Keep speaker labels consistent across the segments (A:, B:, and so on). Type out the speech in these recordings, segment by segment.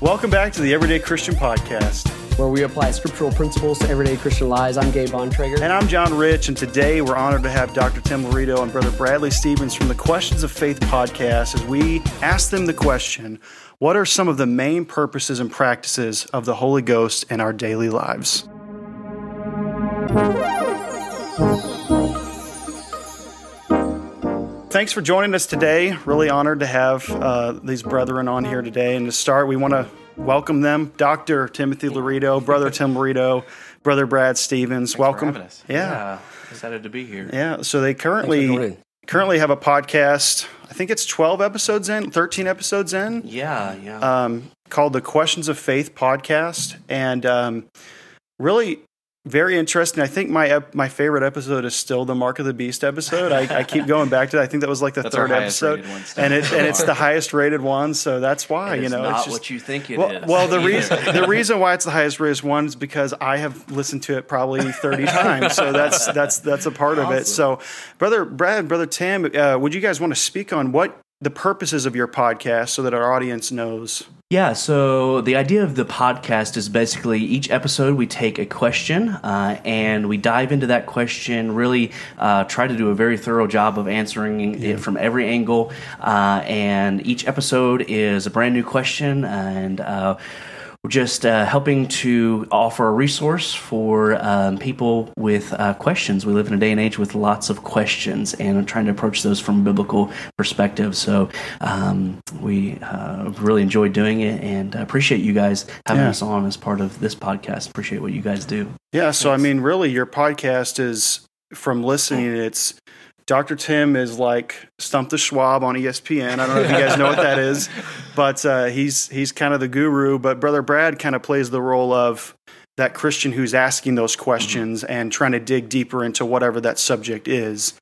A: Welcome back to the Everyday Christian Podcast.
B: where we apply scriptural principles to everyday Christian lives. I'm Gabe Bontrager.
A: And I'm John Rich, and today we're honored to have Dr. Tim Laurito and Brother Bradley Stevens from the Questions of Faith podcast as we ask them the question What are some of the main purposes and practices of the Holy Ghost in our daily lives? Thanks for joining us today. Really honored to have uh, these brethren on here today. And to start, we want to welcome them Dr. Timothy Laurito, Brother Tim Laurito, Brother Brad Stevens.
C: Thanks
A: welcome.
C: For having us.
A: Yeah.
C: Excited to be here.
A: Yeah, so they currently currently have a podcast. I think it's 12 episodes in, 13 episodes in,
C: Yeah, yeah.
A: um, called the Questions of Faith podcast, and um, really very interesting. I think my ep- my favorite episode is still the Mark of the Beast episode. I, I keep going back to. it. I think that was like the
C: That's
A: third episode,
C: rated one still.
A: and it and it's the highest rated one. So that's why
C: It
A: you know
C: not
A: it's just,
C: what you think it is.
A: well, well, the reason the reason why it's the highest rated one is because I have listened to it probably thirty times, so that's that's that's a part of it. So, brother Brad, brother Tim, uh, would you guys want to speak on what the purposes of your podcast, so that our audience knows?
C: Yeah, so the idea of the podcast is basically each episode we take a question uh, and we dive into that question, really uh, try to do a very thorough job of answering it from every angle. Uh, and each episode is a brand new question, and uh, just uh, helping to offer a resource for um, people with uh, questions. We live in a day and age with lots of questions, and I'm trying to approach those from a biblical perspective. So um, we uh, really enjoyed doing it, and appreciate you guys having
A: Yeah.
C: us on as part of this podcast. Appreciate what you guys do.
A: Yeah, so I mean, really, your podcast is from listening. It's Dr. Tim is like Stump the Schwab on ESPN. I don't know if you guys know what that is, but uh, he's he's kind of the guru. But Brother Brad kind of plays the role of that Christian who's asking those questions and trying to dig deeper into whatever that subject is.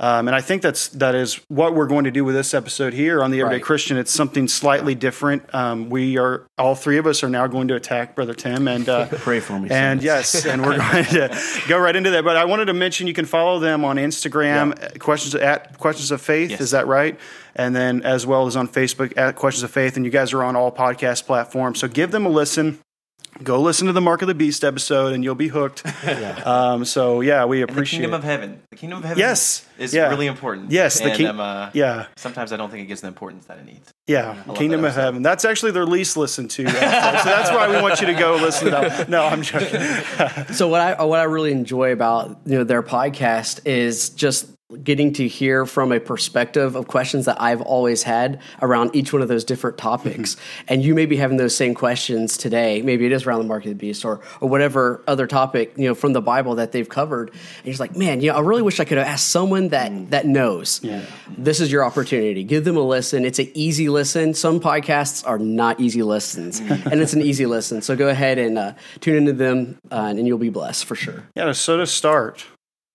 A: Um, and I think that's that is what we're going to do with this episode here on the Everyday
B: Right.
A: Christian. It's something slightly different. Um, we are all three of us are now going to attack Brother Tim and uh,
C: Pray for me.
A: and yes, and we're going to go right into that. But I wanted to mention you can follow them on Instagram, uh, questions at questions of faith.
C: Yes.
A: Is that right? And then as well as on Facebook at questions of faith. And you guys are on all podcast platforms, so give them a listen. Go listen to the Mark of the Beast episode, and you'll be hooked. um, so yeah, we
D: And the
A: appreciate.
D: kingdom
A: it.
D: of heaven. The kingdom of heaven
A: Yes.
D: is
A: Yeah.
D: really important.
A: Yes, the
D: and,
A: king-
D: um, uh,
A: yeah,
D: Sometimes I don't think it gets the importance that it needs.
A: yeah,
D: love
A: Kingdom of. Heaven. That's actually their least listened to. episode. so that's why we want you to go listen to that. No, I'm joking.
B: So what I what I really enjoy about you know their podcast is just getting to hear from a perspective of questions that I've always had around each one of those different topics. and you may be having those same questions today. Maybe it is around the mark of the beast or or whatever other topic, you know, from the Bible that they've covered. And you're like, man, you know, I really wish I could have asked someone that that knows.
A: Yeah.
B: This is your opportunity. Give them a listen. It's an easy listen. Some podcasts are not easy listens, and it's an easy listen. So go ahead and uh, tune into them, uh, and you'll be blessed for sure.
A: Yeah, so to start,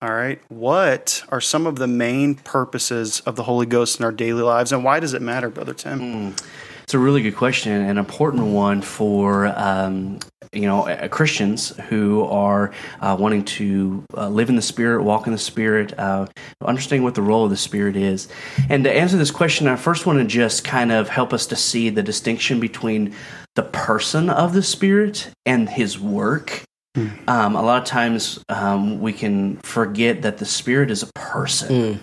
A: all right, what are some of the main purposes of the Holy Ghost in our daily lives, and why does it matter, Brother Tim?
C: It's a really good question, an important one for um, you know Christians who are uh, wanting to uh, live in the Spirit, walk in the Spirit, uh, understanding what the role of the Spirit is. And to answer this question, I first want to just kind of help us to see the distinction between the person of the Spirit and His work. Um, a lot of times um, we can forget that the Spirit is a person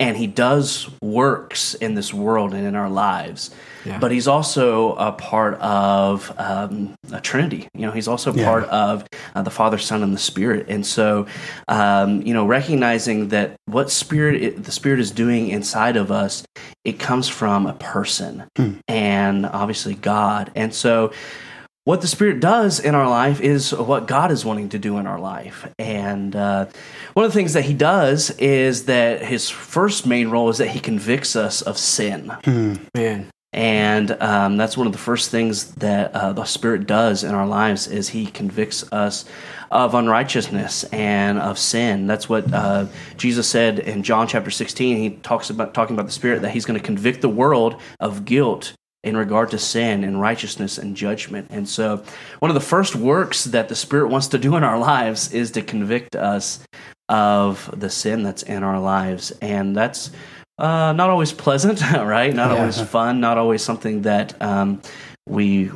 C: and he does works in this world and in our lives.
B: Yeah.
C: But he's also a part of um, a Trinity. You know, he's also
A: Yeah.
C: part of uh, the Father, Son, and the Spirit. And so, um, you know, recognizing that what Spirit it, the Spirit is doing inside of us, it comes from a person, and obviously God. And so, what the Spirit does in our life is what God is wanting to do in our life. And uh, one of the things that He does is that His first main role is that He convicts us of sin.
B: Man,
C: And um, that's one of the first things that uh, the Spirit does in our lives is He convicts us of unrighteousness and of sin. That's what uh, Jesus said in John chapter 16. He talks about talking about the Spirit that He's going to convict the world of guilt in regard to sin and righteousness and judgment. And so, one of the first works that the Spirit wants to do in our lives is to convict us of the sin that's in our lives. And that's uh, not always pleasant, right? Not
B: Yeah.
C: always fun, not always something that um, we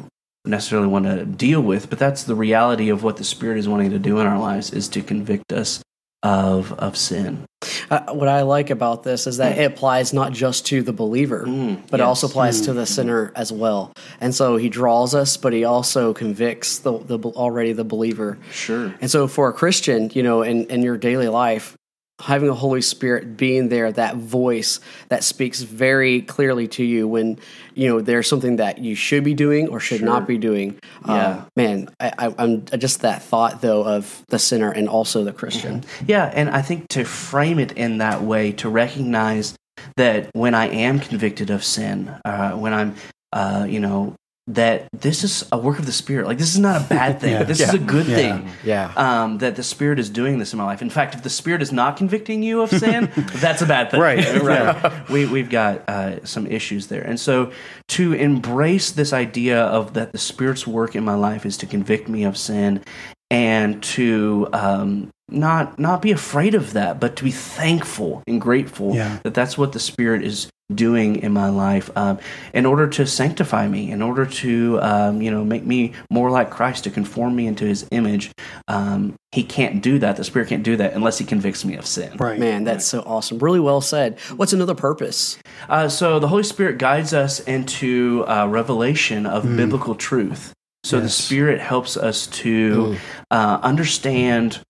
C: necessarily want to deal with, but that's the reality of what the Spirit is wanting to do in our lives is to convict us of of sin.
B: Uh, what I like about this is that hmm. it applies not just to the believer, hmm. but it also applies to the hmm. sinner as well. And so he draws us, but he also convicts the, the already the believer.
C: Sure.
B: And so for a Christian, you know, in, in your daily life, having the Holy Spirit being there, that voice that speaks very clearly to you when, you know, there's something that you should be doing or should not be doing.
C: Yeah.
B: Um, man, I, I, I'm just that thought though of the sinner and also the Christian.
C: Yeah, and I think to frame it in that way, to recognize that when I am convicted of sin, uh, when I'm, uh, you know, that this is a work of the Spirit. Like this is not a bad thing. This is a good thing.
B: Yeah.
C: Um, that the Spirit is doing this in my life. In fact, if the Spirit is not convicting you of sin, that's a bad thing.
A: Right.
C: right. We we've got uh, some issues there, and so to embrace this idea of that the Spirit's work in my life is to convict me of sin, and to um, not not be afraid of that, but to be thankful and grateful
A: Yeah.
C: that that's what the Spirit is doing in my life um, in order to sanctify me, in order to um, you know make me more like Christ, to conform me into His image. Um, he can't do that. The Spirit can't do that unless He convicts me of sin.
A: Right.
B: Man, that's so awesome. Really well said. What's another purpose?
C: Uh, so the Holy Spirit guides us into uh, revelation of biblical truth. So the Spirit helps us to uh, understand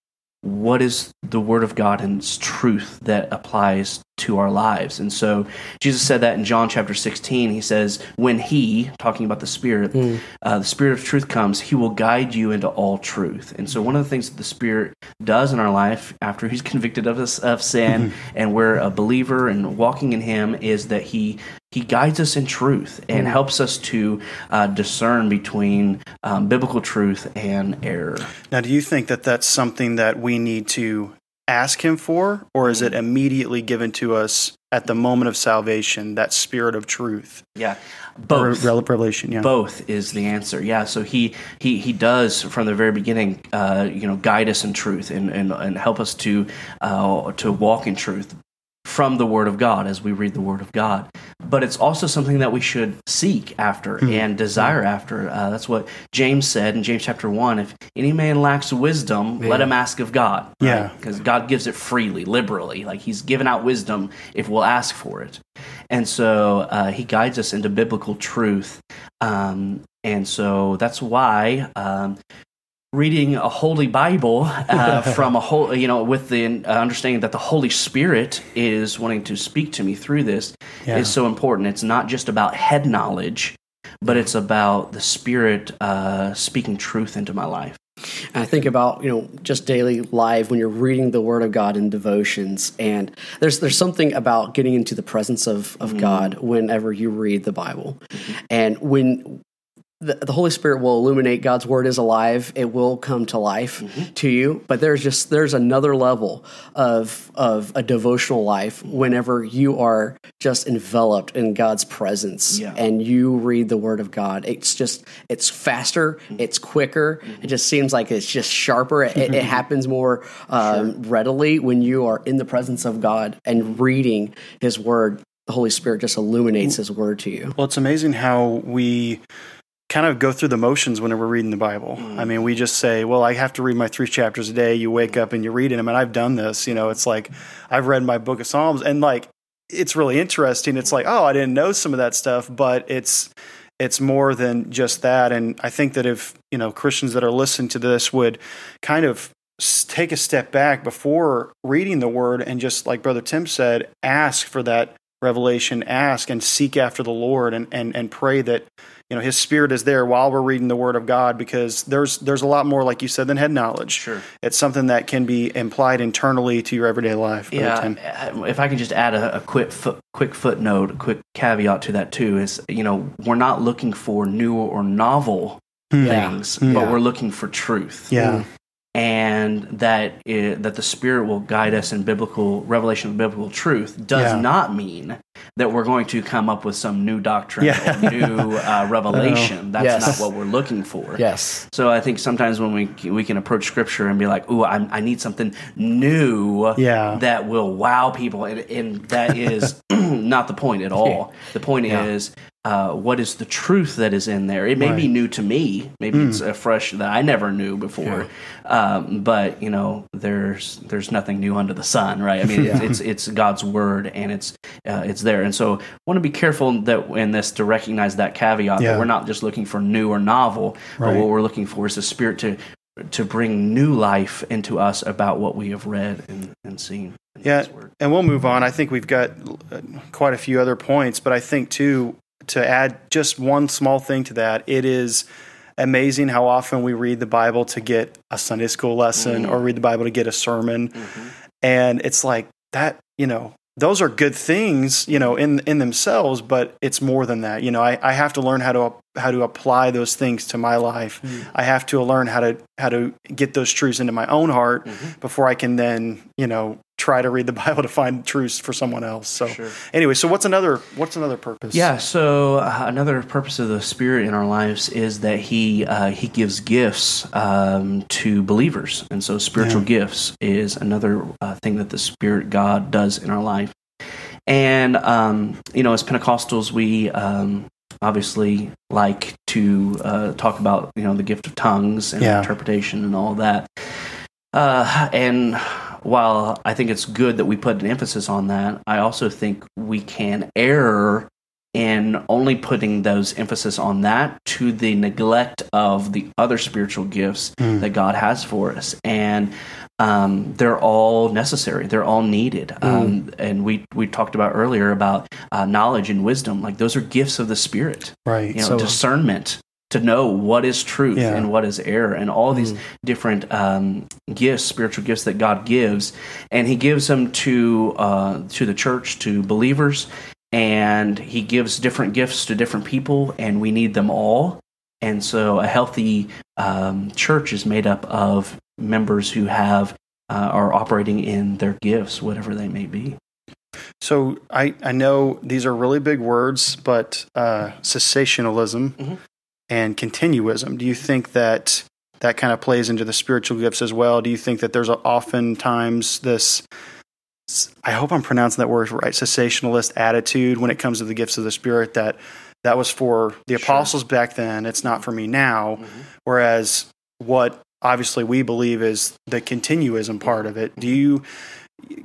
C: what is the Word of God and its truth that applies to our lives. And so Jesus said that in John chapter 16. He says, When He, talking about the Spirit, uh, the Spirit of truth comes, He will guide you into all truth. And so one of the things that the Spirit does in our life after He's convicted of us of sin and we're a believer and walking in Him is that He he guides us in truth and helps us to uh, discern between um, biblical truth and error.
A: Now, do you think that that's something that we need to ask Him for, or is it immediately given to us at the moment of salvation? That Spirit of truth,
C: Yeah, both.
A: revelation. Yeah.
C: Both is the answer. Yeah, so he he he does from the very beginning, uh, you know, guide us in truth and and, and help us to uh, to walk in truth from the Word of God as we read the Word of God. But it's also something that we should seek after and desire after. Uh, that's what James said in James chapter one. If any man lacks wisdom, let him ask of God.
A: Yeah.
C: because God gives it freely, liberally. Like He's given out wisdom if we'll ask for it. And so uh, He guides us into biblical truth. Um, and so that's why um, reading a holy Bible uh, from a whole, you know, with the uh, understanding that the Holy Spirit is wanting to speak to me through this
A: Yeah.
C: is so important. It's not just about head knowledge, but it's about the Spirit uh, speaking truth into my life.
B: And I think about you know just daily life when you're reading the Word of God in devotions, and there's there's something about getting into the presence of of God whenever you read the Bible, and when the, the Holy Spirit will illuminate God's word is alive. It will come to life mm-hmm. to you. But there's just there's another level of of a devotional life whenever you are just enveloped in God's presence
C: Yeah.
B: and you read the Word of God. It's just it's faster, mm-hmm. it's quicker. Mm-hmm. It just seems like it's just sharper. It, it happens more um, readily when you are in the presence of God and reading His Word. The Holy Spirit just illuminates His Word to you.
A: Well, it's amazing how we kind of go through the motions whenever we're reading the Bible. I mean, we just say, well, I have to read my three chapters a day. You wake up and you're reading them. And I've done this. You know, it's like I've read my book of Psalms and like it's really interesting. It's like, oh, I didn't know some of that stuff, but it's it's more than just that. And I think that if, you know, Christians that are listening to this would kind of take a step back before reading the word and just like brother Tim said, ask for that revelation, ask and seek after the Lord and, and, and pray that, you know, his spirit is there while we're reading the word of God because there's there's a lot more, like you said, than head knowledge.
C: Sure.
A: It's something that can be implied internally to your everyday life. Brother Tim.
C: Yeah, if I can just add a, a quick foot, quick footnote, a quick caveat to that too is you know we're not looking for new or novel hmm. things, but we're looking for truth.
A: Yeah.
C: and that i that the Spirit will guide us in biblical revelation of biblical truth does
A: Yeah.
C: not mean that we're going to come up with some new doctrine
A: Yeah.
C: or new uh, revelation. That's
B: Yes.
C: not what we're looking for.
B: Yes.
C: So I think sometimes when we we can approach Scripture and be like, "Ooh, I, I need something new
A: Yeah.
C: that will wow people," and, and that is not the point at all. The point
B: Yeah.
C: is uh, what is the truth that is in there. It may be new to me. Maybe it's a fresh that I never knew before. Um, but you know, there's there's nothing new under the sun, right? I mean, it's, it's it's God's word and it's uh, it's there. And so, want to be careful that in this to recognize that caveat
A: Yeah.
C: that we're not just looking for new or novel, but what we're looking for is the Spirit to to bring new life into us about what we have read and, and seen.
A: Yeah, and we'll move on. I think we've got uh, quite a few other points, but I think too to add just one small thing to that, it is amazing how often we read the Bible to get a Sunday school lesson or mm-hmm. read the Bible to get a sermon, mm-hmm. and it's like that. You know, those are good things, you know, in in themselves, but it's more than that. You know, I, I have to learn how to how to apply those things to my life. Mm. I have to learn how to how to get those truths into my own heart mm-hmm. before I can then, you know, try to read the Bible to find truths for someone else. So
C: Sure.
A: anyway, so what's another what's another purpose?
C: Yeah. So uh, another purpose of the Spirit in our lives is that He uh, He gives gifts um, to believers, and so spiritual gifts is another uh, thing that the Spirit God does in our life. And um, you know, as Pentecostals, we um, obviously like to uh, talk about you know the gift of tongues and
A: Yeah.
C: interpretation and all that. Uh, and while I think it's good that we put an emphasis on that, I also think we can err in only putting those emphasis on that to the neglect of the other spiritual gifts that God has for us. And um, they're all necessary. They're all needed. Um, and we we talked about earlier about uh, knowledge and wisdom. Like those are gifts of the Spirit
A: Right.
C: you know,
B: So-
C: discernment to know what is truth
A: Yeah.
C: and what is error, and all these different um, gifts, spiritual gifts that God gives, and He gives them to uh, to the church, to believers, and He gives different gifts to different people, and we need them all. And so, a healthy um, church is made up of members who have uh, are operating in their gifts, whatever they may be.
A: So I, I know these are really big words, but uh, cessationalism
C: Mhm.
A: And continuism. Do you think that that kind of plays into the spiritual gifts as well? Do you think that there's oftentimes this? I hope I'm pronouncing that word right. Cessationalist attitude when it comes to the gifts of the spirit that that was for the apostles back then. It's not for me now. Mm-hmm. Whereas what obviously we believe is the continuism part mm-hmm. of it. Do you?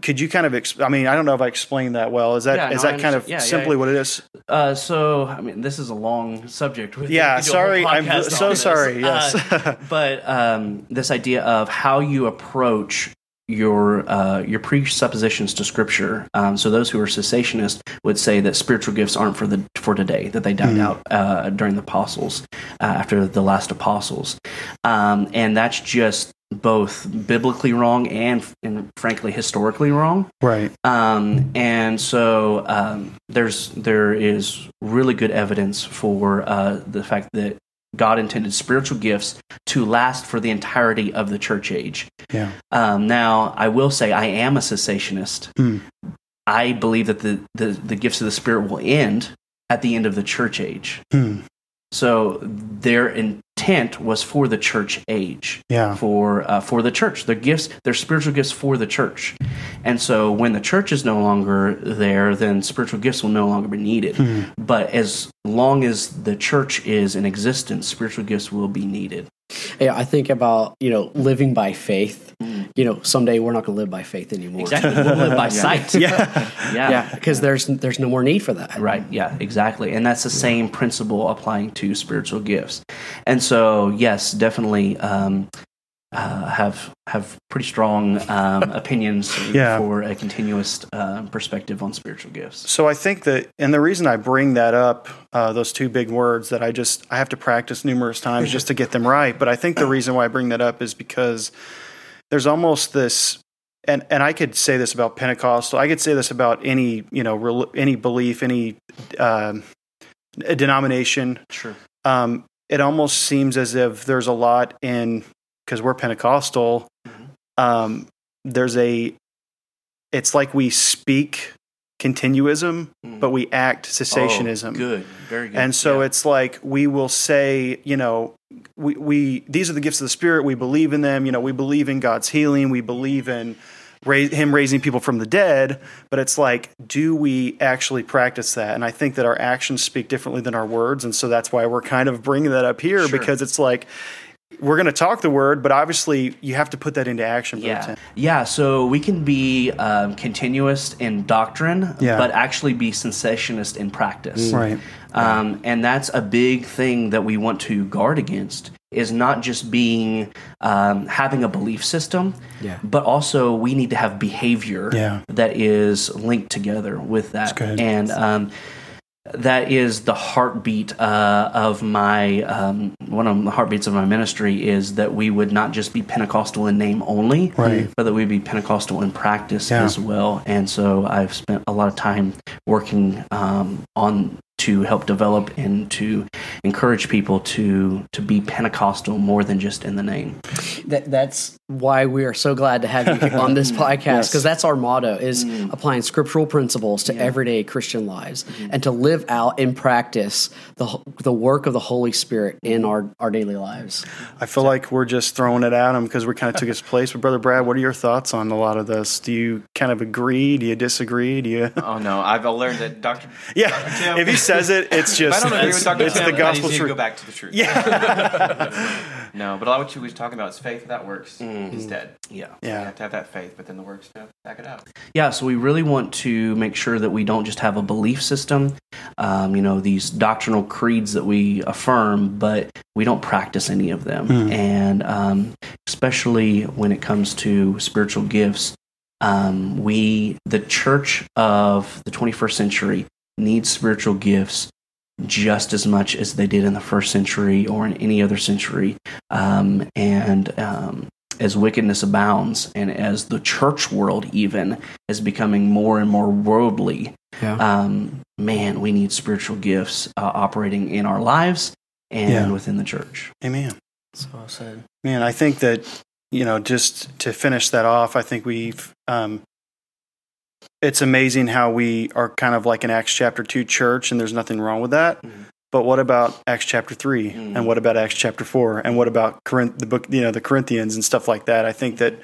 A: Could you kind of? Ex- I mean, I don't know if I explained that well. Is that
C: Yeah,
A: is
C: no,
A: that kind of.
C: Yeah,
A: simply
C: yeah.
A: what it is?
C: Uh, so, I mean, this is a long subject.
A: Yeah,
C: could do a whole
A: sorry. I'm so sorry. Yes.
C: Uh, but um, this idea of how you approach your uh, your presuppositions to Scripture. Um, so, those who are cessationists would say that spiritual gifts aren't for the for today; that they died out uh, during the apostles, uh, after the last apostles, um, and that's just both biblically wrong and, and frankly historically wrong.
A: right.
C: Um, and so um, there's there is really good evidence for uh, the fact that God intended spiritual gifts to last for the entirety of the church age.
A: Yeah.
C: Um, now, I will say I am a cessationist.
A: Hmm.
C: I believe that the, the, the gifts of the Spirit will end at the end of the church age.
A: Hmm.
C: So their intent was for the church age
A: Yeah.
C: for uh, for the church. Their gifts, their spiritual gifts for the church. And so when the church is no longer there, then spiritual gifts will no longer be needed. But as long as the church is in existence, spiritual gifts will be needed.
B: Yeah, I think about you know living by faith. You know, someday we're not going to live by faith anymore.
C: Exactly. We'll live by sight.
A: Yeah.
C: Yeah.
B: Yeah, because there's there's no more need for that.
C: Right. Yeah. Exactly. And that's the same principle applying to spiritual gifts. And so, yes, definitely um, uh, have have pretty strong um, opinions
A: Yeah.
C: for a continuous uh, perspective on spiritual gifts.
A: So I think that, and the reason I bring that up, uh, those two big words that I just I have to practice numerous times just to get them right. But I think the reason why I bring that up is because there's almost this, and and I could say this about Pentecostal. I could say this about any you know rel- any belief, any um, denomination.
C: Sure.
A: Um, it almost seems as if there's a lot in because we're Pentecostal. Um, there's a, it's like we speak continuism, hmm. but we act oh, cessationism.
C: Oh, good. Very good.
A: And so
C: Yeah.
A: it's like we will say, you know, we, we these are the gifts of the spirit. We believe in them. You know, we believe in God's healing. We believe in raise, him raising people from the dead, but it's like, do we actually practice that? And I think that our actions speak differently than our words, and so that's why we're kind of bringing that up here
C: Sure.
A: because it's like we're going to talk the word, but obviously you have to put that into action.
C: Yeah,
A: Tim.
C: yeah. So we can be um, continuous in doctrine,
A: Yeah.
C: but actually be cessationist in practice.
A: Right.
C: Um, and that's a big thing that we want to guard against. Is not just being um, having a belief system,
B: Yeah.
C: but also we need to have behavior
A: Yeah.
C: that is linked together with that.
A: good.
C: And um, that is the heartbeat uh, of my um, one of the heartbeats of my ministry is that we would not just be Pentecostal in name only,
A: Right.
C: but that we'd be Pentecostal in practice
A: Yeah.
C: as well. And so I've spent a lot of time working um, on to help develop and to encourage people to to be Pentecostal more than just in the name.
B: That, that's why we are so glad to have you on this podcast because that's our motto is mm. applying scriptural principles to everyday Christian lives mm-hmm. and to live out in practice the the work of the Holy Spirit in our, our daily lives.
A: I feel like we're just throwing it at him because we kind of took his place. But brother Brad, what are your thoughts on a lot of this? Do you kind of agree? Do you disagree? Do you?
D: Oh no, I've learned that Dr.
A: Yeah,
D: Tim-
A: if he says it, it's
D: If
A: just
D: I don't agree
A: it's,
D: with Dr.
A: it's
D: Tim,
A: the gospel
D: need to
A: truth.
D: go back to the truth.
A: Yeah,
D: No, but a lot of what you was talking about is faith without works is dead.
C: Yeah.
D: You
A: yeah,
D: have to have that faith, but then the works to back it up.
C: Yeah, so we really want to make sure that we don't just have a belief system, um, you know, these doctrinal creeds that we affirm, but we don't practice any of them. And um, especially when it comes to spiritual gifts, um, we, the church of the 21st century, needs spiritual gifts just as much as they did in the first century or in any other century. Um, and um, as wickedness abounds and as the church world even is becoming more and more worldly,
B: Yeah.
C: um, man, we need spiritual gifts uh, operating in our lives and
A: Yeah.
C: within the church.
A: amen.
B: So well said.
A: Man, I think that you know, just to finish that off, I think we've. Um, it's amazing how we are kind of like an Acts chapter two church, and there's nothing wrong with that.
C: Mhm.
A: But what about Acts chapter 3
C: Mhm.
A: and what about Acts chapter four, and what about Corinth, the book, you know, the Corinthians and stuff like that? I think that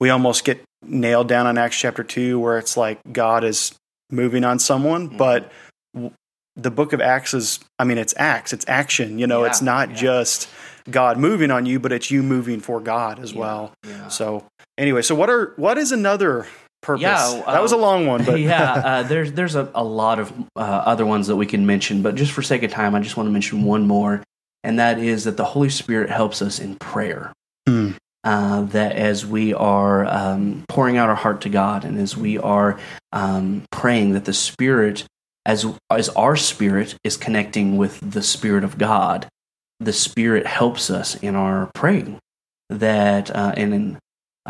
A: we almost get nailed down on Acts chapter two, where it's like God is moving on someone,
C: Mhm.
A: but w- the book of Acts is, I mean, it's Acts, it's action. You know,
C: Yeah,
A: it's not
C: yeah.
A: just God moving on you, but it's you moving for God as
C: Yeah,
A: well. So anyway, so what are what is another purpose?
C: Yeah,
A: that was a
C: uh,
A: long one, but
C: yeah, uh, there's there's a, a lot of uh, other ones that we can mention, but just for sake of time, I just want to mention one more, and that is that the Holy Spirit helps us in prayer.
A: Hmm.
C: Uh, that as we are um, pouring out our heart to God, and as we are um, praying, that the Spirit, as as our spirit is connecting with the Spirit of God, the Spirit helps us in our praying. That uh, and in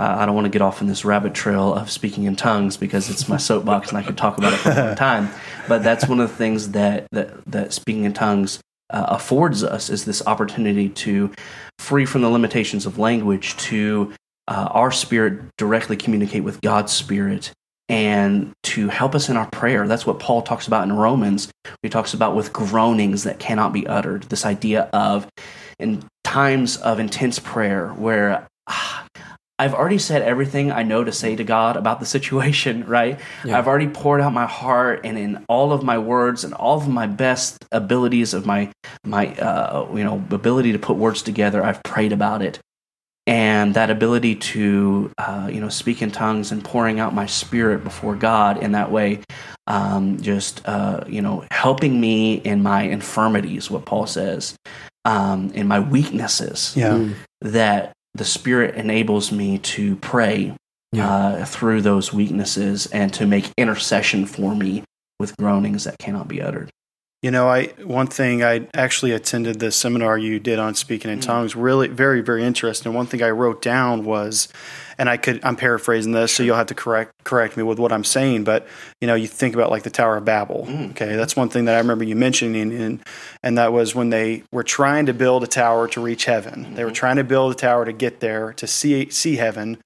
C: I don't want to get off in this rabbit trail of speaking in tongues because it's my soapbox and I could talk about it for a long time. But that's one of the things that that, that speaking in tongues uh, affords us is this opportunity to free from the limitations of language to uh, our spirit directly communicate with God's spirit and to help us in our prayer. That's what Paul talks about in Romans. He talks about with groanings that cannot be uttered. This idea of in times of intense prayer where ah, I've already said everything I know to say to God about the situation, right?
B: Yeah.
C: I've already poured out my heart and in all of my words and all of my best abilities of my my uh, you know ability to put words together. I've prayed about it, and that ability to uh, you know speak in tongues and pouring out my spirit before God in that way, um, just uh, you know helping me in my infirmities. What Paul says, um, in my weaknesses
A: yeah,
B: Mm.
C: that the Spirit enables me to pray
B: Yeah.
C: uh, through those weaknesses and to make intercession for me with groanings that cannot be uttered.
A: You know, I one thing I actually attended the seminar you did on speaking in
C: Mm.
A: tongues. Really, very, very interesting. One thing I wrote down was, and I could I'm paraphrasing this, so you'll have to correct correct me with what I'm saying. But you know, you think about like the Tower of Babel.
C: Mm.
A: Okay, that's one thing that I remember you mentioning, and and that was when they were trying to build a tower to reach heaven. They were trying to build a tower to get there to see see heaven.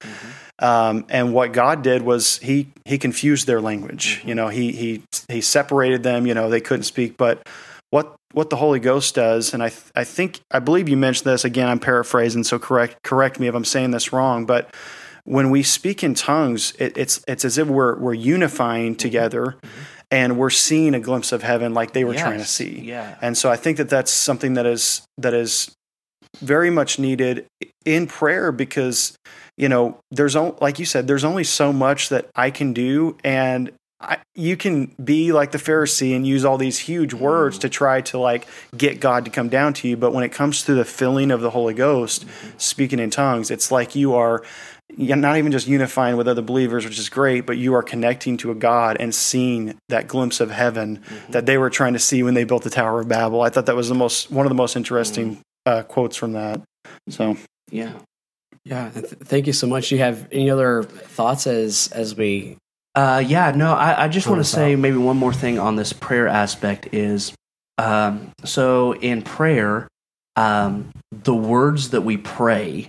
A: Um, and what God did was he he confused their language. You know, he he he separated them. You know, they couldn't speak. But what what the Holy Ghost does, and I th- I think I believe you mentioned this again. I'm paraphrasing, so correct correct me if I'm saying this wrong. But when we speak in tongues, it, it's it's as if we're we're unifying mm-hmm. together, and we're seeing a glimpse of heaven like they were trying to see.
C: Yeah.
A: And so I think that that's something that is that is very much needed in prayer because you know there's only like you said there's only so much that I can do. And I, you can be like the Pharisee and use all these huge words mm. to try to like get God to come down to you. But when it comes to the filling of the Holy Ghost mm-hmm. speaking in tongues it's like you are you're not even just unifying with other believers, which is great, but you are connecting to a God and seeing that glimpse of heaven that they were trying to see when they built the Tower of Babel. I thought that was the most one of the most interesting uh, quotes from that. So
C: Yeah.
B: Yeah, th- thank you so much. Do you have any other thoughts as as we?
C: Uh, yeah, no, I, I just want to say maybe one more thing on this prayer aspect is um, so in prayer, um, the words that we pray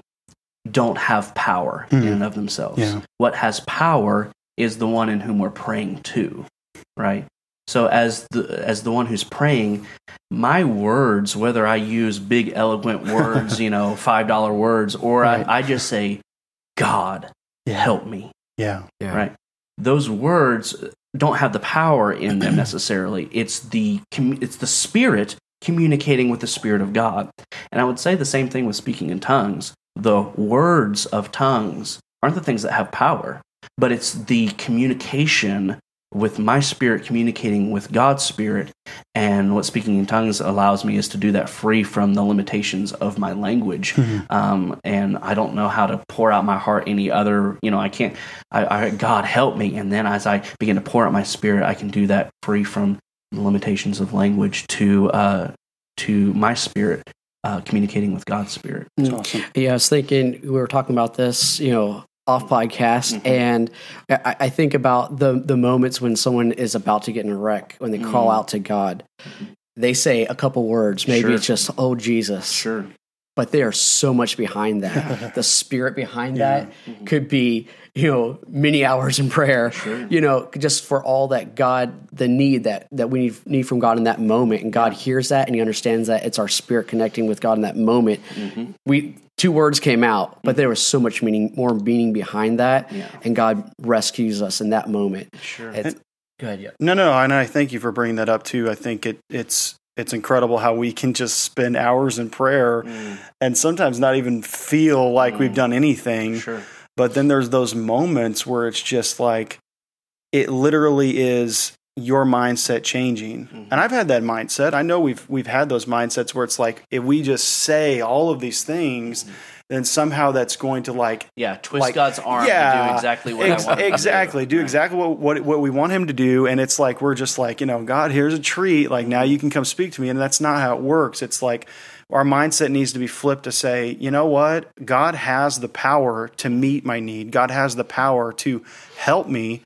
C: don't have power in
A: Mhm.
C: and of themselves.
A: Yeah.
C: What has power is the one in whom we're praying to, right? So as the as the one who's praying, my words, whether I use big eloquent words, you know, five dollar words, or
A: Right.
C: I, I just say, God, help me
A: yeah,
B: Yeah.
C: right those words don't have the power in them necessarily it's the it's the spirit communicating with the spirit of god and i would say the same thing with speaking in tongues the words of tongues aren't the things that have power but it's the communication with my spirit communicating with god's spirit and what speaking in tongues allows me is to do that free from the limitations of my language um, and I don't know how to pour out my heart any other. You know, I can't. I, I God help me, and then as I begin to pour out my spirit, I can do that free from the limitations of language to uh, to my spirit uh, communicating with God's spirit.
A: it's awesome.
B: Yeah, I was thinking we were talking about this, you know, off podcast,
C: Mhm.
B: and I, I think about the the moments when someone is about to get in a wreck when they call
C: Mhm.
B: out to God. They say a couple words, maybe
C: Sure.
B: it's just "Oh Jesus,"
C: Sure.
B: But there's so much behind that. the spirit behind
A: Yeah.
B: that could be, you know, many hours in prayer.
C: Sure.
B: You know, just for all that God, the need that that we need, need from God in that moment, and God hears that and He understands that it's our spirit connecting with God in that moment.
C: Mm-hmm.
B: We two words came out, but there was so much meaning, more meaning behind that,
C: Yeah.
B: and God rescues us in that moment.
C: Sure.
B: It's, go ahead, yeah.
A: No, no, and I thank you for bringing that up too. I think it it's it's incredible how we can just spend hours in prayer
C: Mm,
A: and sometimes not even feel like we've
C: Mm.
A: done anything.
C: sure.
A: But then there's those moments where it's just like it literally is your mindset changing.
C: Mhm.
A: And I've had that mindset. I know we've we've had those mindsets where it's like if we just say all of these things, then somehow that's going to like
C: Yeah. Twist
A: Like,
C: God's arm to
A: yeah,
C: do exactly what
A: ex-
C: I want. to do.
A: exactly do exactly what, what what we want him to do and it's like we're just like you know god here's a treat like now you can come speak to me and that's not how it works it's like our mindset needs to be flipped to say you know what god has the power to meet my need god has the power to help me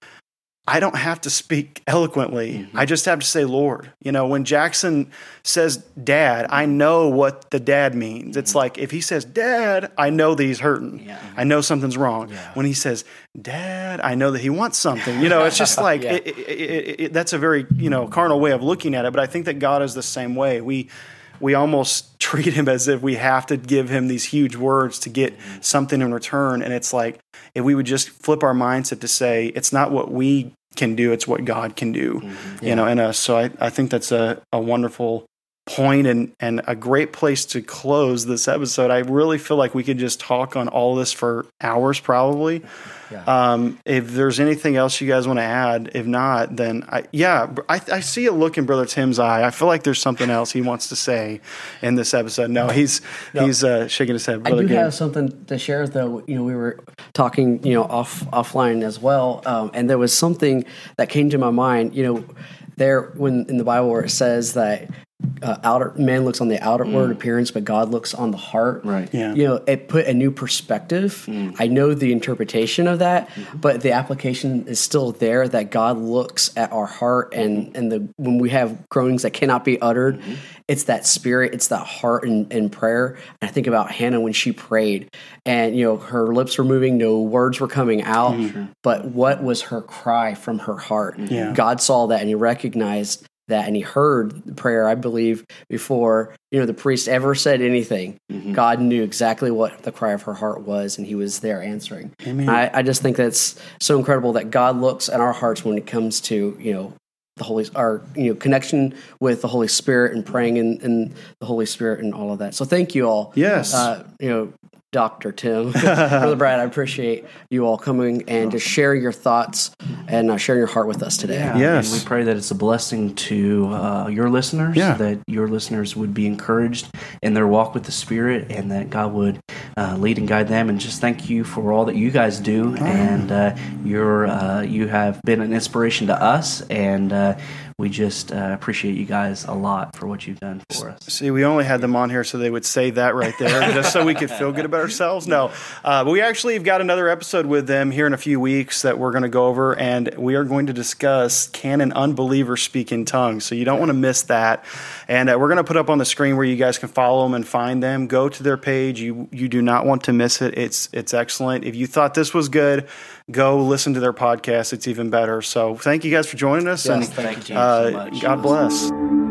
A: I don't have to speak eloquently. Mm-hmm. I just have to say, Lord. You know, when Jackson says dad, I know what the dad means. It's mm-hmm. like if he says dad, I know that he's hurting.
C: Yeah.
A: I know something's wrong. When he says dad, I know that he wants something. You know, it's just like
B: Yeah.
A: it, it, it, that's a very, you know, carnal way of looking at it. But I think that God is the same way. We, we almost treat him as if we have to give him these huge words to get mm-hmm. something in return. And it's like, if we would just flip our mindset to say, it's not what we can do, it's what God can do, mm-hmm. you know, in us. Uh, so I, I think that's a, a wonderful point and, and a great place to close this episode. I really feel like we could just talk on all this for hours, probably.
B: Yeah.
A: Um, if there's anything else you guys want to add, if not, then I, yeah, I, I see a look in Brother Tim's eye. I feel like there's something else he wants to say in this episode. No, he's he's uh, shaking his head.
B: I do
A: Gabe.
B: have something to share, though. You know, we were talking, you know, off offline as well, um, and there was something that came to my mind. You know, there when in the Bible where it says that uh, outer man looks on the outward mm. appearance, but God looks on the heart.
C: Right.
A: Yeah.
B: You know, it put a new perspective. Mm. I know the interpretation of that, mm-hmm. but the application is still there. That God looks at our heart, and and the when we have groanings that cannot be uttered, mm-hmm. it's that spirit, it's that heart in, in prayer. And I think about Hannah when she prayed, and you know her lips were moving, no words were coming out, mm-hmm. but what was her cry from her heart?
A: Yeah.
B: God saw that, and He recognized that and he heard the prayer i believe before you know the priest ever said anything. God knew exactly what the cry of her heart was and he was there answering. I, I just think that's so incredible that god looks at our hearts when it comes to you know the holy our you know connection with the holy spirit and praying in, in the holy spirit and all of that. So thank you all.
A: Yes.
B: uh, you know Dr. Tim, Brother Brad, I appreciate you all coming and just sharing your thoughts and uh, sharing your heart with us today.
C: Yeah,
A: Yes.
C: And we pray that it's a blessing to uh, your listeners,
A: Yeah.
C: that your listeners would be encouraged in their walk with the Spirit, and that God would uh, lead and guide them. And just thank you for all that you guys do. And uh, you're, uh, you have been an inspiration to us, and uh, we just uh, appreciate you guys a lot for what you've done for us.
A: See, we only had them on here so they would say that right there, just so we could feel good about ourselves. No, uh, but we actually have got another episode with them here in a few weeks that we're going to go over, and we are going to discuss can an unbeliever speak in tongues. So you don't want to miss that. And uh, we're going to put up on the screen where you guys can follow them and find them. Go to their page. You you do not want to miss it. It's it's excellent. If you thought this was good, go listen to their podcast. It's even better. So thank you guys for joining us,
B: Yes,
A: and
B: thank you
A: uh,
C: so much.
A: God bless.